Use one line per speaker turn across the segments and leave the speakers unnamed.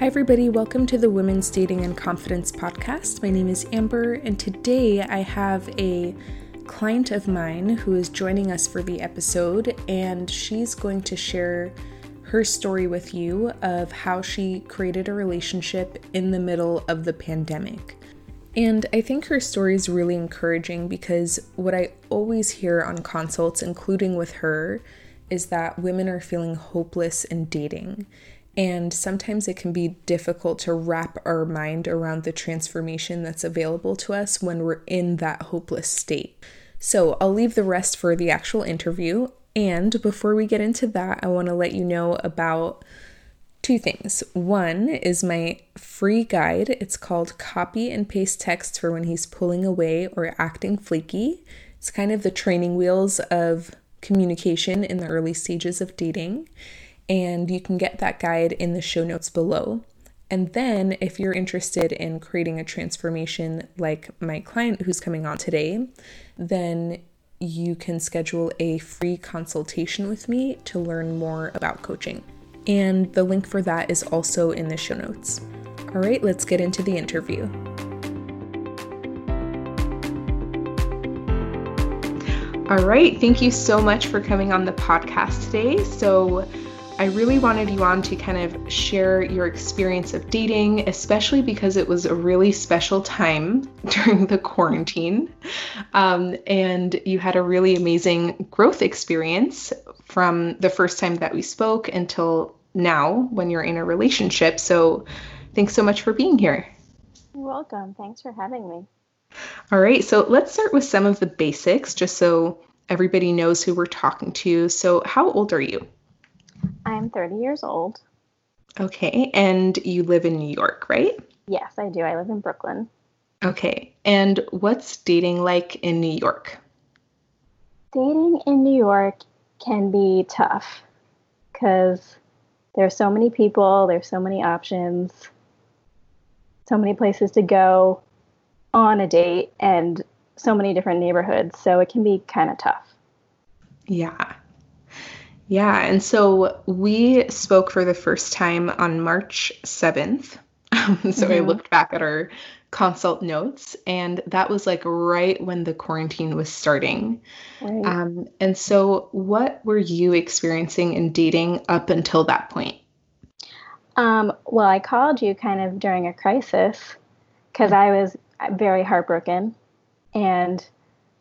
Hi, everybody. Welcome to the Women's Dating and Confidence Podcast. My name is Amber, and today I have a client of mine who is joining us for the episode, and she's going to share her story with you of how she created a relationship in the middle of the pandemic. And I think her story is really encouraging because what I always hear on consults, including with her, is that women are feeling hopeless in dating. And sometimes it can be difficult to wrap our mind around the transformation that's available to us when we're in that hopeless state. So I'll leave the rest for the actual interview. And before we get into that, I want to let you know about two things. One is my free guide. It's called Copy and Paste Text for when he's pulling away or acting flaky. It's kind of the training wheels of communication in the early stages of dating and you can get that guide in the show notes below. And then, if you're interested in creating a transformation like my client who's coming on today, then you can schedule a free consultation with me to learn more about coaching. And the link for that is also in the show notes. All right, let's get into the interview. All right, thank you so much for coming on the podcast today. So, I really wanted you on to kind of share your experience of dating, especially because it was a really special time during the quarantine. Um, and you had a really amazing growth experience from the first time that we spoke until now when you're in a relationship. So thanks so much for being here.
You're welcome. Thanks for having me.
All right, so let's start with some of the basics just so everybody knows who we're talking to. So, how old are you?
I'm 30 years old.
Okay, and you live in New York, right?
Yes, I do. I live in Brooklyn.
Okay, and what's dating like in New York?
Dating in New York can be tough because there's so many people, there's so many options, so many places to go on a date, and so many different neighborhoods. So it can be kind of tough.
Yeah. Yeah, and so we spoke for the first time on March 7th. so mm-hmm. I looked back at our consult notes, and that was like right when the quarantine was starting. Right. Um, and so, what were you experiencing in dating up until that point?
Um, well, I called you kind of during a crisis because I was very heartbroken. And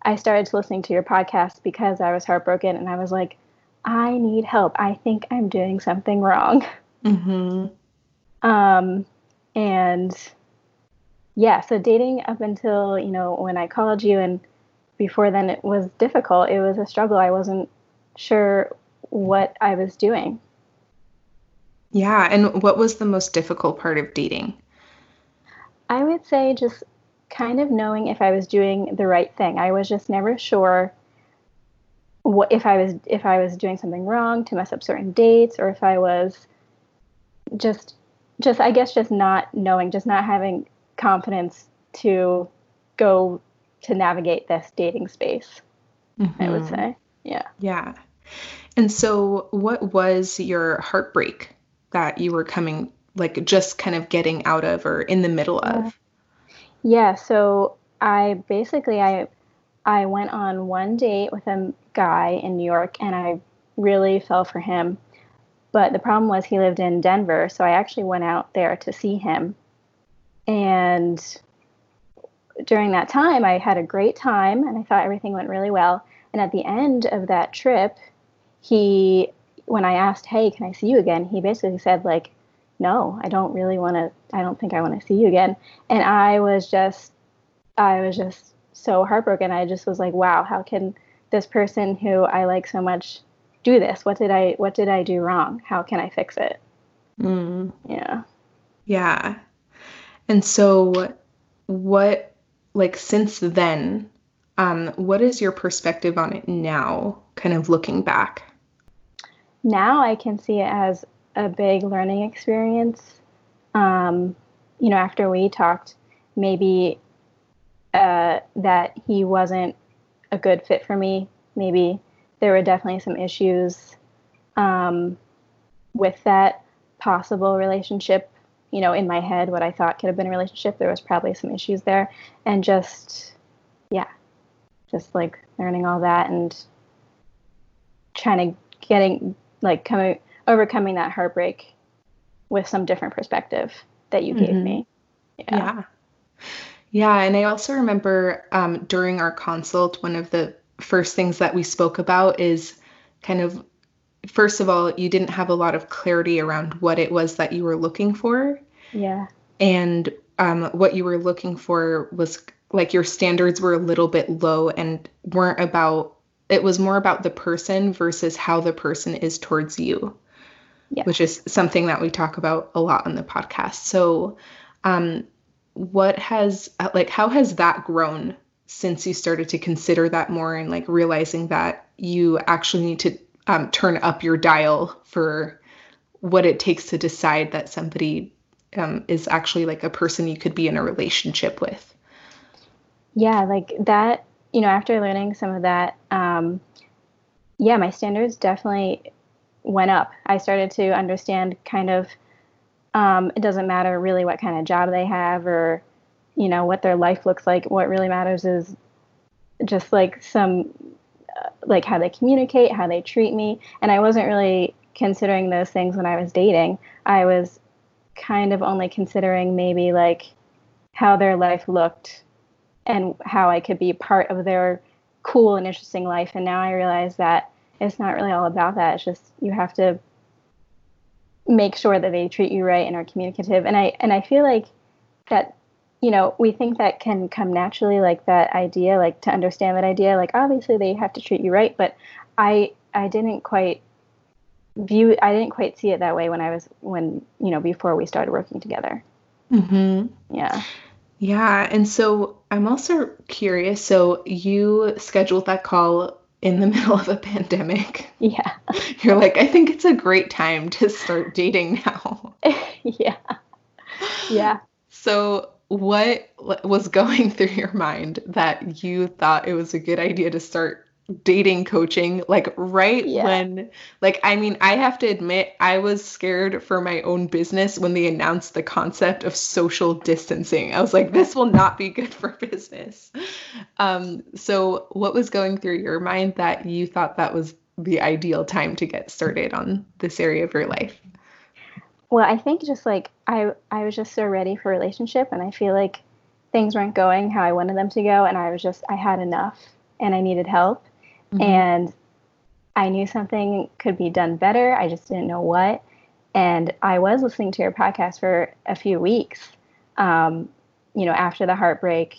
I started listening to your podcast because I was heartbroken, and I was like, I need help. I think I'm doing something wrong. Mm-hmm. Um, and yeah, so dating up until, you know, when I called you and before then it was difficult. It was a struggle. I wasn't sure what I was doing.
Yeah. And what was the most difficult part of dating?
I would say just kind of knowing if I was doing the right thing. I was just never sure what if I was if I was doing something wrong to mess up certain dates or if I was just just I guess just not knowing, just not having confidence to go to navigate this dating space. Mm-hmm. I would mm-hmm. say. Yeah.
Yeah. And so what was your heartbreak that you were coming like just kind of getting out of or in the middle of?
Yeah, so I basically I I went on one date with a guy in New York and I really fell for him. But the problem was he lived in Denver, so I actually went out there to see him. And during that time, I had a great time and I thought everything went really well. And at the end of that trip, he, when I asked, Hey, can I see you again? He basically said, like, no, I don't really want to, I don't think I want to see you again. And I was just, I was just so heartbroken. I just was like, wow, how can this person who I like so much do this? What did I what did I do wrong? How can I fix it? Mm. Yeah.
Yeah. And so what like since then um what is your perspective on it now kind of looking back?
Now I can see it as a big learning experience. Um you know after we talked maybe uh, that he wasn't a good fit for me. Maybe there were definitely some issues um, with that possible relationship, you know, in my head, what I thought could have been a relationship. There was probably some issues there. And just, yeah, just like learning all that and trying to getting, like, coming, overcoming that heartbreak with some different perspective that you mm-hmm. gave me.
Yeah. yeah. Yeah. And I also remember um, during our consult, one of the first things that we spoke about is kind of first of all, you didn't have a lot of clarity around what it was that you were looking for.
Yeah.
And um, what you were looking for was like your standards were a little bit low and weren't about, it was more about the person versus how the person is towards you, yeah. which is something that we talk about a lot on the podcast. So, um, what has, like, how has that grown since you started to consider that more and like realizing that you actually need to um, turn up your dial for what it takes to decide that somebody um, is actually like a person you could be in a relationship with.
Yeah, like that, you know, after learning some of that, um, yeah, my standards definitely went up. I started to understand kind of um, it doesn't matter really what kind of job they have or, you know, what their life looks like. What really matters is just like some like how they communicate, how they treat me. And I wasn't really considering those things when I was dating. I was kind of only considering maybe like how their life looked and how I could be part of their cool and interesting life. And now I realize that it's not really all about that. It's just you have to make sure that they treat you right and are communicative. And I and I feel like that you know, we think that can come naturally, like that idea, like to understand that idea. Like obviously they have to treat you right, but I I didn't quite view I didn't quite see it that way when I was when you know before we started working together.
Mm-hmm.
Yeah.
Yeah, and so I'm also curious. So you scheduled that call in the middle of a pandemic.
Yeah.
You're like, I think it's a great time to start dating now.
yeah. Yeah.
So what was going through your mind that you thought it was a good idea to start dating coaching like right yeah. when like i mean i have to admit i was scared for my own business when they announced the concept of social distancing. I was like this will not be good for business. Um so what was going through your mind that you thought that was the ideal time to get started on this area of your life?
Well, I think just like I I was just so ready for a relationship and I feel like things weren't going how I wanted them to go and I was just I had enough and I needed help mm-hmm. and I knew something could be done better. I just didn't know what. And I was listening to your podcast for a few weeks, um, you know, after the heartbreak,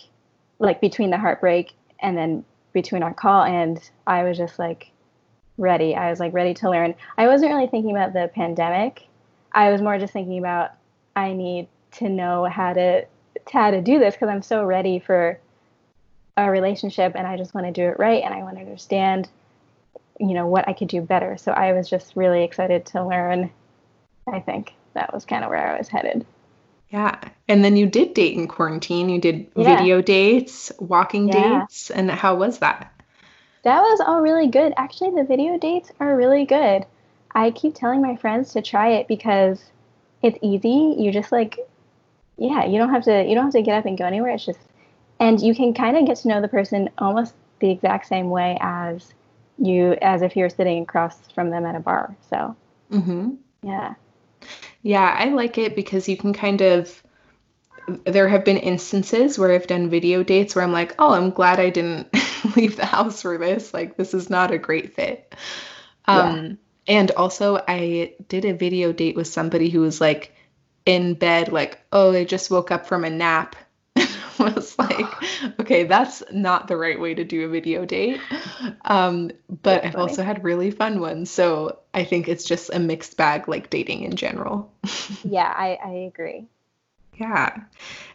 like between the heartbreak and then between our call. And I was just like ready. I was like ready to learn. I wasn't really thinking about the pandemic I was more just thinking about I need to know how to how to do this because I'm so ready for a relationship and I just want to do it right and I want to understand you know what I could do better. So I was just really excited to learn. I think that was kind of where I was headed.
Yeah. And then you did date in quarantine. You did yeah. video dates, walking yeah. dates, and how was that?
That was all really good. Actually, the video dates are really good. I keep telling my friends to try it because it's easy. You just like yeah, you don't have to you don't have to get up and go anywhere. It's just and you can kind of get to know the person almost the exact same way as you as if you're sitting across from them at a bar. So,
hmm
yeah.
Yeah, I like it because you can kind of there have been instances where I've done video dates where I'm like, "Oh, I'm glad I didn't leave the house for this. Like this is not a great fit." Um and also, I did a video date with somebody who was like in bed, like, oh, I just woke up from a nap. Was like, okay, that's not the right way to do a video date. Um, but I've also had really fun ones. So I think it's just a mixed bag, like dating in general.
yeah, I, I agree.
Yeah.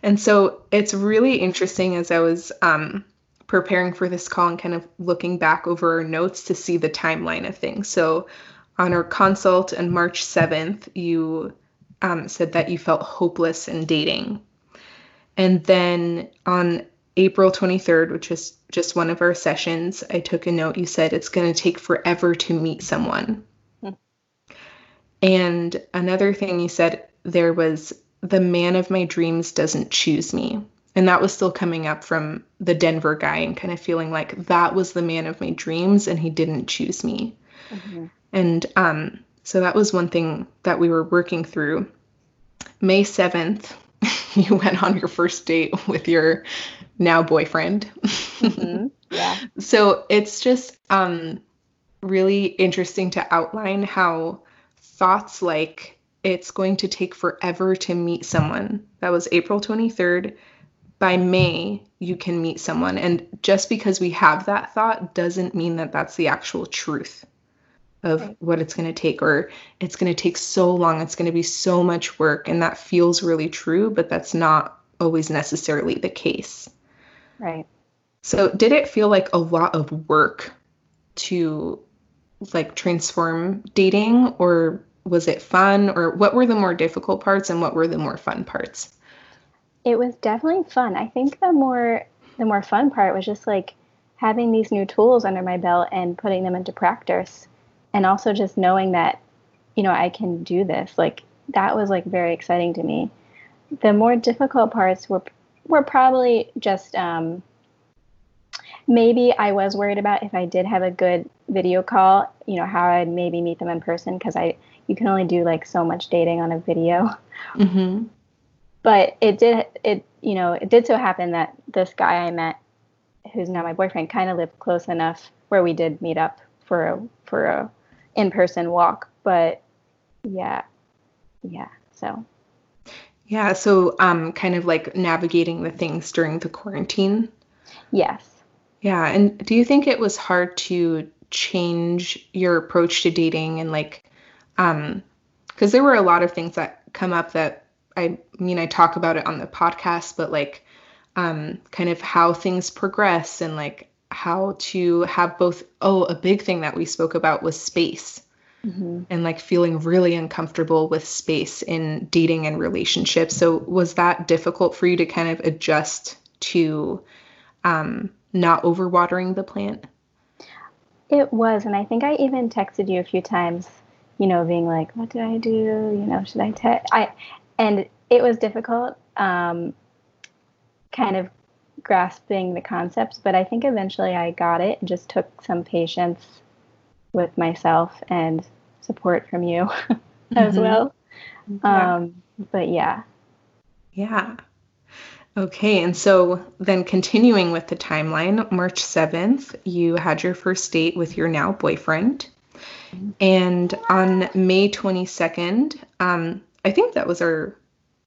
And so it's really interesting as I was um, preparing for this call and kind of looking back over our notes to see the timeline of things. So on our consult on March 7th, you um, said that you felt hopeless in dating. And then on April 23rd, which was just one of our sessions, I took a note. You said it's going to take forever to meet someone. Hmm. And another thing you said there was the man of my dreams doesn't choose me. And that was still coming up from the Denver guy and kind of feeling like that was the man of my dreams and he didn't choose me. Mm-hmm. And um, so that was one thing that we were working through. May 7th, you went on your first date with your now boyfriend. Mm-hmm. Yeah. so it's just um, really interesting to outline how thoughts like it's going to take forever to meet someone. That was April 23rd. By May, you can meet someone. And just because we have that thought doesn't mean that that's the actual truth of right. what it's going to take, or it's going to take so long, it's going to be so much work. And that feels really true, but that's not always necessarily the case.
Right.
So, did it feel like a lot of work to like transform dating, or was it fun or what were the more difficult parts and what were the more fun parts
it was definitely fun i think the more the more fun part was just like having these new tools under my belt and putting them into practice and also just knowing that you know i can do this like that was like very exciting to me the more difficult parts were were probably just um, maybe I was worried about if I did have a good video call, you know, how I'd maybe meet them in person because I you can only do like so much dating on a video. Mm-hmm. But it did it you know it did so happen that this guy I met, who's now my boyfriend, kind of lived close enough where we did meet up for a for a in person walk. But yeah, yeah. So
yeah, so um, kind of like navigating the things during the quarantine.
Yes.
Yeah, and do you think it was hard to change your approach to dating and like um because there were a lot of things that come up that I mean I talk about it on the podcast but like um kind of how things progress and like how to have both oh a big thing that we spoke about was space mm-hmm. and like feeling really uncomfortable with space in dating and relationships so was that difficult for you to kind of adjust to um not overwatering the plant
it was and i think i even texted you a few times you know, being like, what did I do? You know, should I tell? I, and it was difficult, um, kind of grasping the concepts, but I think eventually I got it and just took some patience with myself and support from you as mm-hmm. well. Yeah. Um, but yeah.
Yeah. Okay, and so then continuing with the timeline, March 7th, you had your first date with your now boyfriend. And on May 22nd, um, I think that was our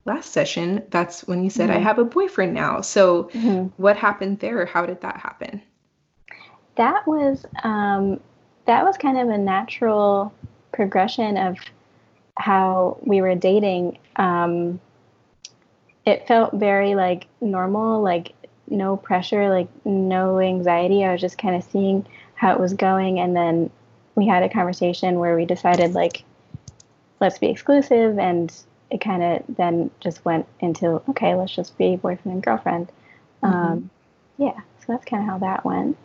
last session. That's when you said, mm-hmm. I have a boyfriend now. So, mm-hmm. what happened there? How did that happen?
That was um, that was kind of a natural progression of how we were dating. Um, it felt very like normal, like no pressure, like no anxiety. I was just kind of seeing how it was going, and then we had a conversation where we decided like let's be exclusive and it kind of then just went into okay let's just be boyfriend and girlfriend mm-hmm. um, yeah so that's kind of how that went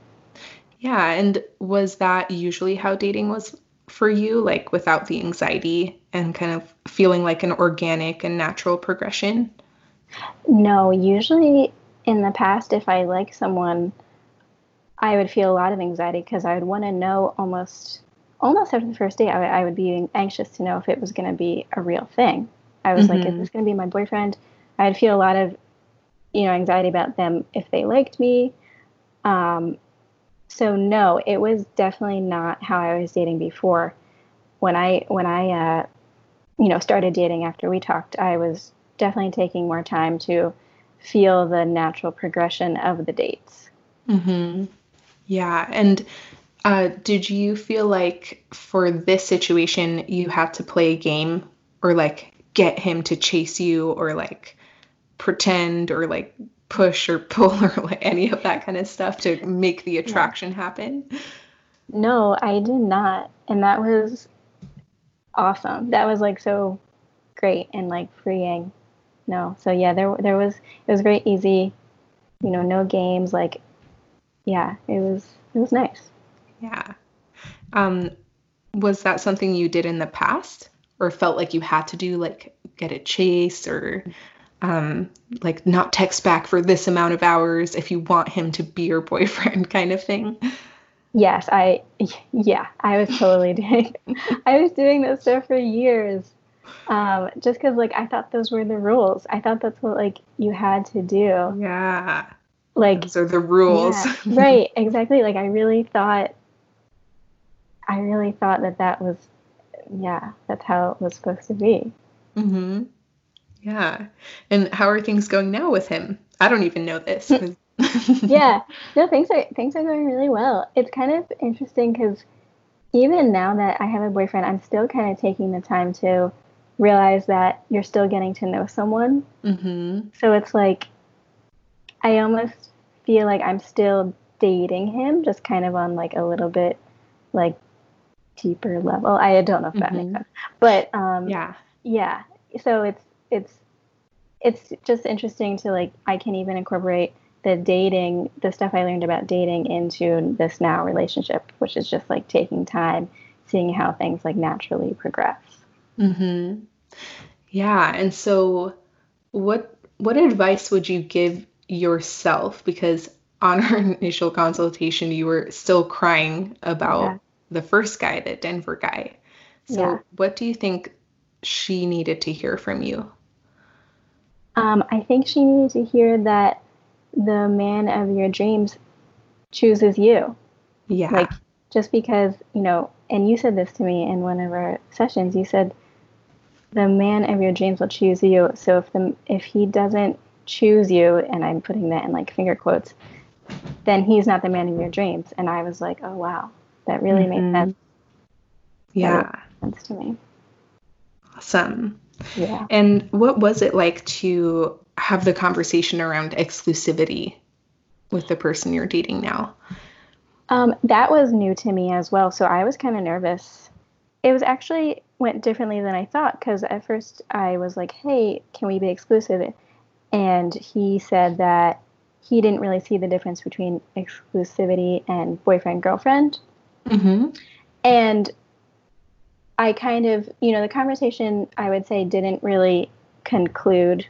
yeah and was that usually how dating was for you like without the anxiety and kind of feeling like an organic and natural progression
no usually in the past if i like someone I would feel a lot of anxiety because I would want to know almost almost after the first date. I would, be anxious to know if it was going to be a real thing. I was mm-hmm. like, is this going to be my boyfriend? I'd feel a lot of you know anxiety about them if they liked me. Um, so no, it was definitely not how I was dating before. When I when I uh, you know started dating after we talked, I was definitely taking more time to feel the natural progression of the dates.
Mm-hmm. Yeah. And uh, did you feel like for this situation, you had to play a game or like get him to chase you or like pretend or like push or pull or like any of that kind of stuff to make the attraction yeah. happen?
No, I did not. And that was awesome. That was like so great and like freeing. No. So yeah, there there was it was very easy. You know, no games like yeah, it was it was nice.
Yeah. Um, was that something you did in the past, or felt like you had to do, like get a chase or um, like not text back for this amount of hours if you want him to be your boyfriend kind of thing?
Yes, I yeah, I was totally doing I was doing this stuff for years. Um, just because like I thought those were the rules. I thought that's what like you had to do.
Yeah.
Like
those are the rules.
Yeah, right, exactly. Like I really thought I really thought that that was yeah, that's how it was supposed to be.
Mhm. Yeah. And how are things going now with him? I don't even know this.
yeah. No, things are things are going really well. It's kind of interesting cuz even now that I have a boyfriend, I'm still kind of taking the time to realize that you're still getting to know someone.
Mm-hmm.
So it's like I almost feel like I'm still dating him, just kind of on like a little bit like deeper level. I don't know if that mm-hmm. makes sense, but um,
yeah,
yeah. So it's it's it's just interesting to like I can even incorporate the dating, the stuff I learned about dating into this now relationship, which is just like taking time, seeing how things like naturally progress.
Mhm. Yeah, and so what what advice would you give yourself because on our initial consultation you were still crying about yeah. The first guy, the Denver guy. So yeah. what do you think she needed to hear from you?
Um, I think she needed to hear that the man of your dreams chooses you.
Yeah.
Like just because, you know, and you said this to me in one of our sessions, you said the man of your dreams will choose you. So if the if he doesn't choose you, and I'm putting that in like finger quotes, then he's not the man of your dreams. And I was like, oh wow, that really mm-hmm. makes sense.
Yeah,
sense to me.
Awesome.
Yeah.
And what was it like to have the conversation around exclusivity with the person you're dating now?
Um, that was new to me as well. So I was kind of nervous. It was actually went differently than I thought because at first I was like, hey, can we be exclusive? And he said that he didn't really see the difference between exclusivity and boyfriend girlfriend.
Mm-hmm.
And I kind of, you know, the conversation I would say didn't really conclude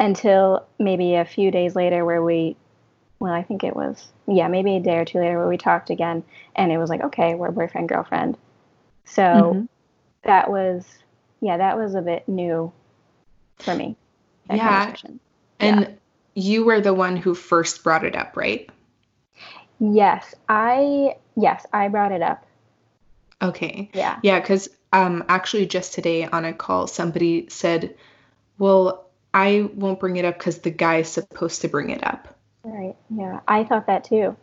until maybe a few days later where we well i think it was yeah maybe a day or two later where we talked again and it was like okay we're boyfriend girlfriend so mm-hmm. that was yeah that was a bit new for me
yeah and yeah. you were the one who first brought it up right
yes i yes i brought it up
okay
yeah
yeah because um actually just today on a call somebody said well I won't bring it up because the guy's supposed to bring it up.
Right. Yeah. I thought that too.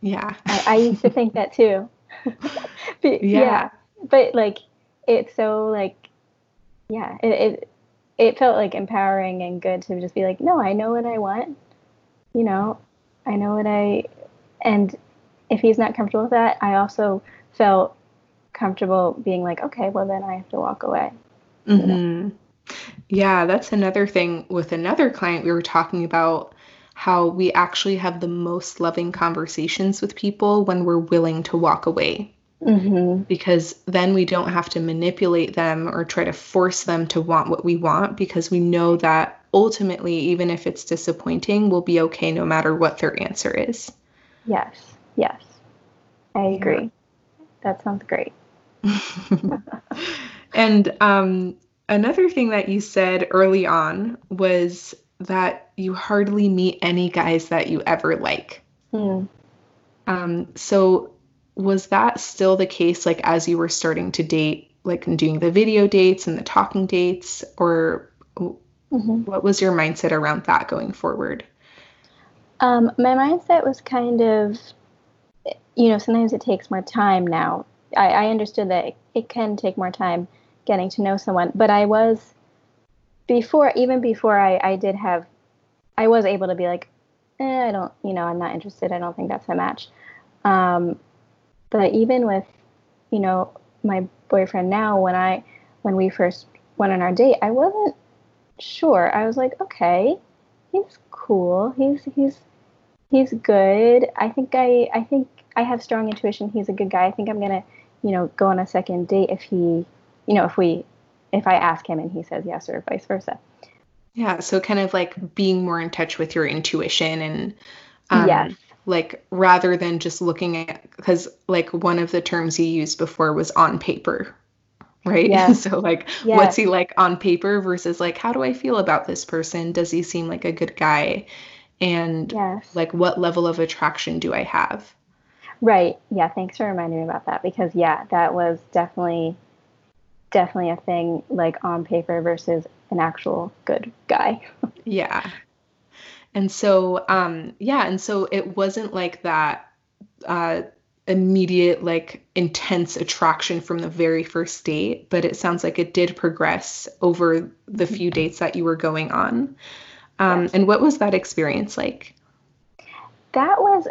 Yeah.
I, I used to think that too. but, yeah. yeah. But like, it's so like, yeah, it, it, it felt like empowering and good to just be like, no, I know what I want. You know, I know what I, and if he's not comfortable with that, I also felt comfortable being like, okay, well then I have to walk away.
Mm-hmm. Yeah, that's another thing with another client we were talking about how we actually have the most loving conversations with people when we're willing to walk away.
Mm-hmm.
Because then we don't have to manipulate them or try to force them to want what we want because we know that ultimately, even if it's disappointing, we'll be okay no matter what their answer is.
Yes, yes. I agree. Yeah. That sounds great.
and um, Another thing that you said early on was that you hardly meet any guys that you ever like.
Hmm.
Um, so was that still the case like as you were starting to date, like doing the video dates and the talking dates, or mm-hmm. what was your mindset around that going forward?
Um, my mindset was kind of, you know, sometimes it takes more time now. I, I understood that it, can take more time getting to know someone. But I was before, even before I, I did have, I was able to be like, eh, I don't, you know, I'm not interested. I don't think that's a match. Um, but even with, you know, my boyfriend now, when I, when we first went on our date, I wasn't sure. I was like, okay, he's cool. He's he's he's good. I think I I think I have strong intuition. He's a good guy. I think I'm gonna, you know, go on a second date if he you know, if we if I ask him and he says yes or vice versa.
Yeah, so kind of like being more in touch with your intuition and
um, yes.
like rather than just looking at because like one of the terms you used before was on paper, right? Yes. so like yes. what's he like on paper versus like how do I feel about this person? Does he seem like a good guy? And yes. like what level of attraction do I have?
Right. Yeah, thanks for reminding me about that because yeah, that was definitely definitely a thing like on paper versus an actual good guy.
yeah. And so, um, yeah, and so it wasn't like that uh, immediate, like intense attraction from the very first date, but it sounds like it did progress over the few dates that you were going on. Um, yes. And what was that experience like?
That was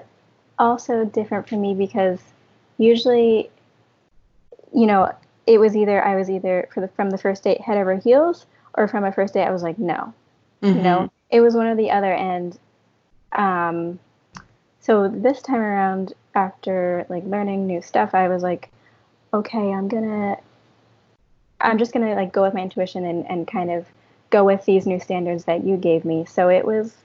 also different for me because usually, you know, it was either I was either for the from the first date head over heels or from a first date I was like no, mm-hmm. you know, it was one or the other. And um, so this time around, after like learning new stuff, I was like, okay, I'm gonna, I'm just gonna like go with my intuition and and kind of go with these new standards that you gave me. So it was.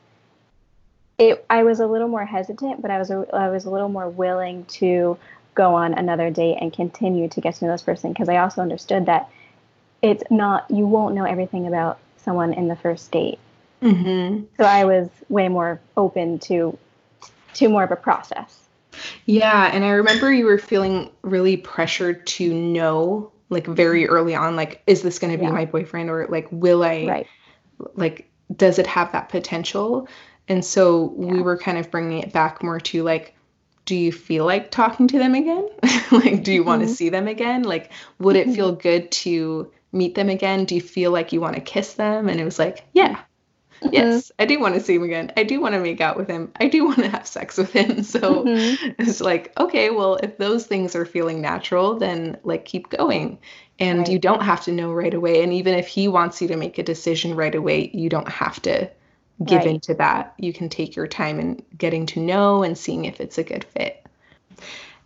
It, I was a little more hesitant, but I was a, I was a little more willing to go on another date and continue to get to know this person because I also understood that it's not you won't know everything about someone in the first date. Mm-hmm. So I was way more open to to more of a process.
Yeah, and I remember you were feeling really pressured to know like very early on like is this going to be yeah. my boyfriend or like will I right. like does it have that potential? And so yeah. we were kind of bringing it back more to like do you feel like talking to them again? like, do you mm-hmm. want to see them again? Like, would it feel mm-hmm. good to meet them again? Do you feel like you want to kiss them? And it was like, yeah, mm-hmm. yes, I do want to see him again. I do want to make out with him. I do want to have sex with him. So mm-hmm. it's like, okay, well, if those things are feeling natural, then like keep going. And right. you don't have to know right away. And even if he wants you to make a decision right away, you don't have to give right. into that. You can take your time in getting to know and seeing if it's a good fit.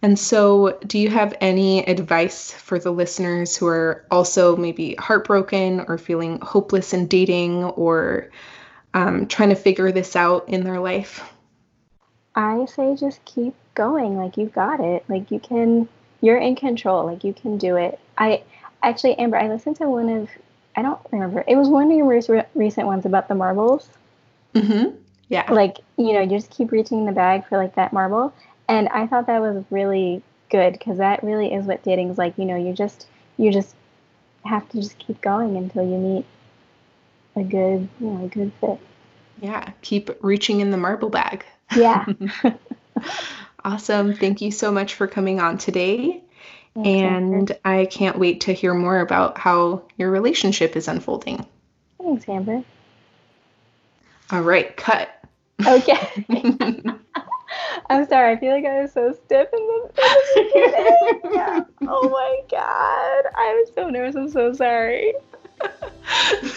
And so, do you have any advice for the listeners who are also maybe heartbroken or feeling hopeless in dating or um, trying to figure this out in their life?
I say just keep going. Like, you've got it. Like, you can, you're in control. Like, you can do it. I actually, Amber, I listened to one of, I don't remember, it was one of your recent ones about the marbles.
Mm-hmm. Yeah.
Like, you know, you just keep reaching the bag for like that marble. And I thought that was really good because that really is what dating's like. You know, you just you just have to just keep going until you meet a good, you know, a good fit.
Yeah, keep reaching in the marble bag.
Yeah.
awesome. Thank you so much for coming on today. And Amber. I can't wait to hear more about how your relationship is unfolding.
Thanks, Amber.
All right, cut.
Okay. I'm sorry. I feel like I was so stiff in the, in the beginning. oh my god. I was so nervous. I'm so sorry.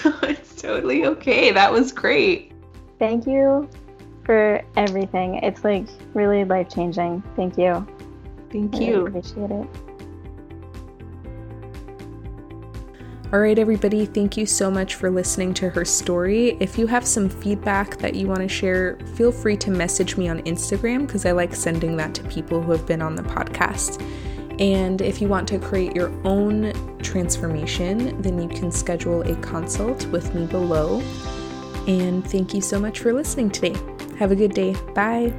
No, it's totally okay. That was great.
Thank you for everything. It's like really life changing. Thank you.
Thank you.
I appreciate it.
All right, everybody, thank you so much for listening to her story. If you have some feedback that you want to share, feel free to message me on Instagram because I like sending that to people who have been on the podcast. And if you want to create your own transformation, then you can schedule a consult with me below. And thank you so much for listening today. Have a good day. Bye.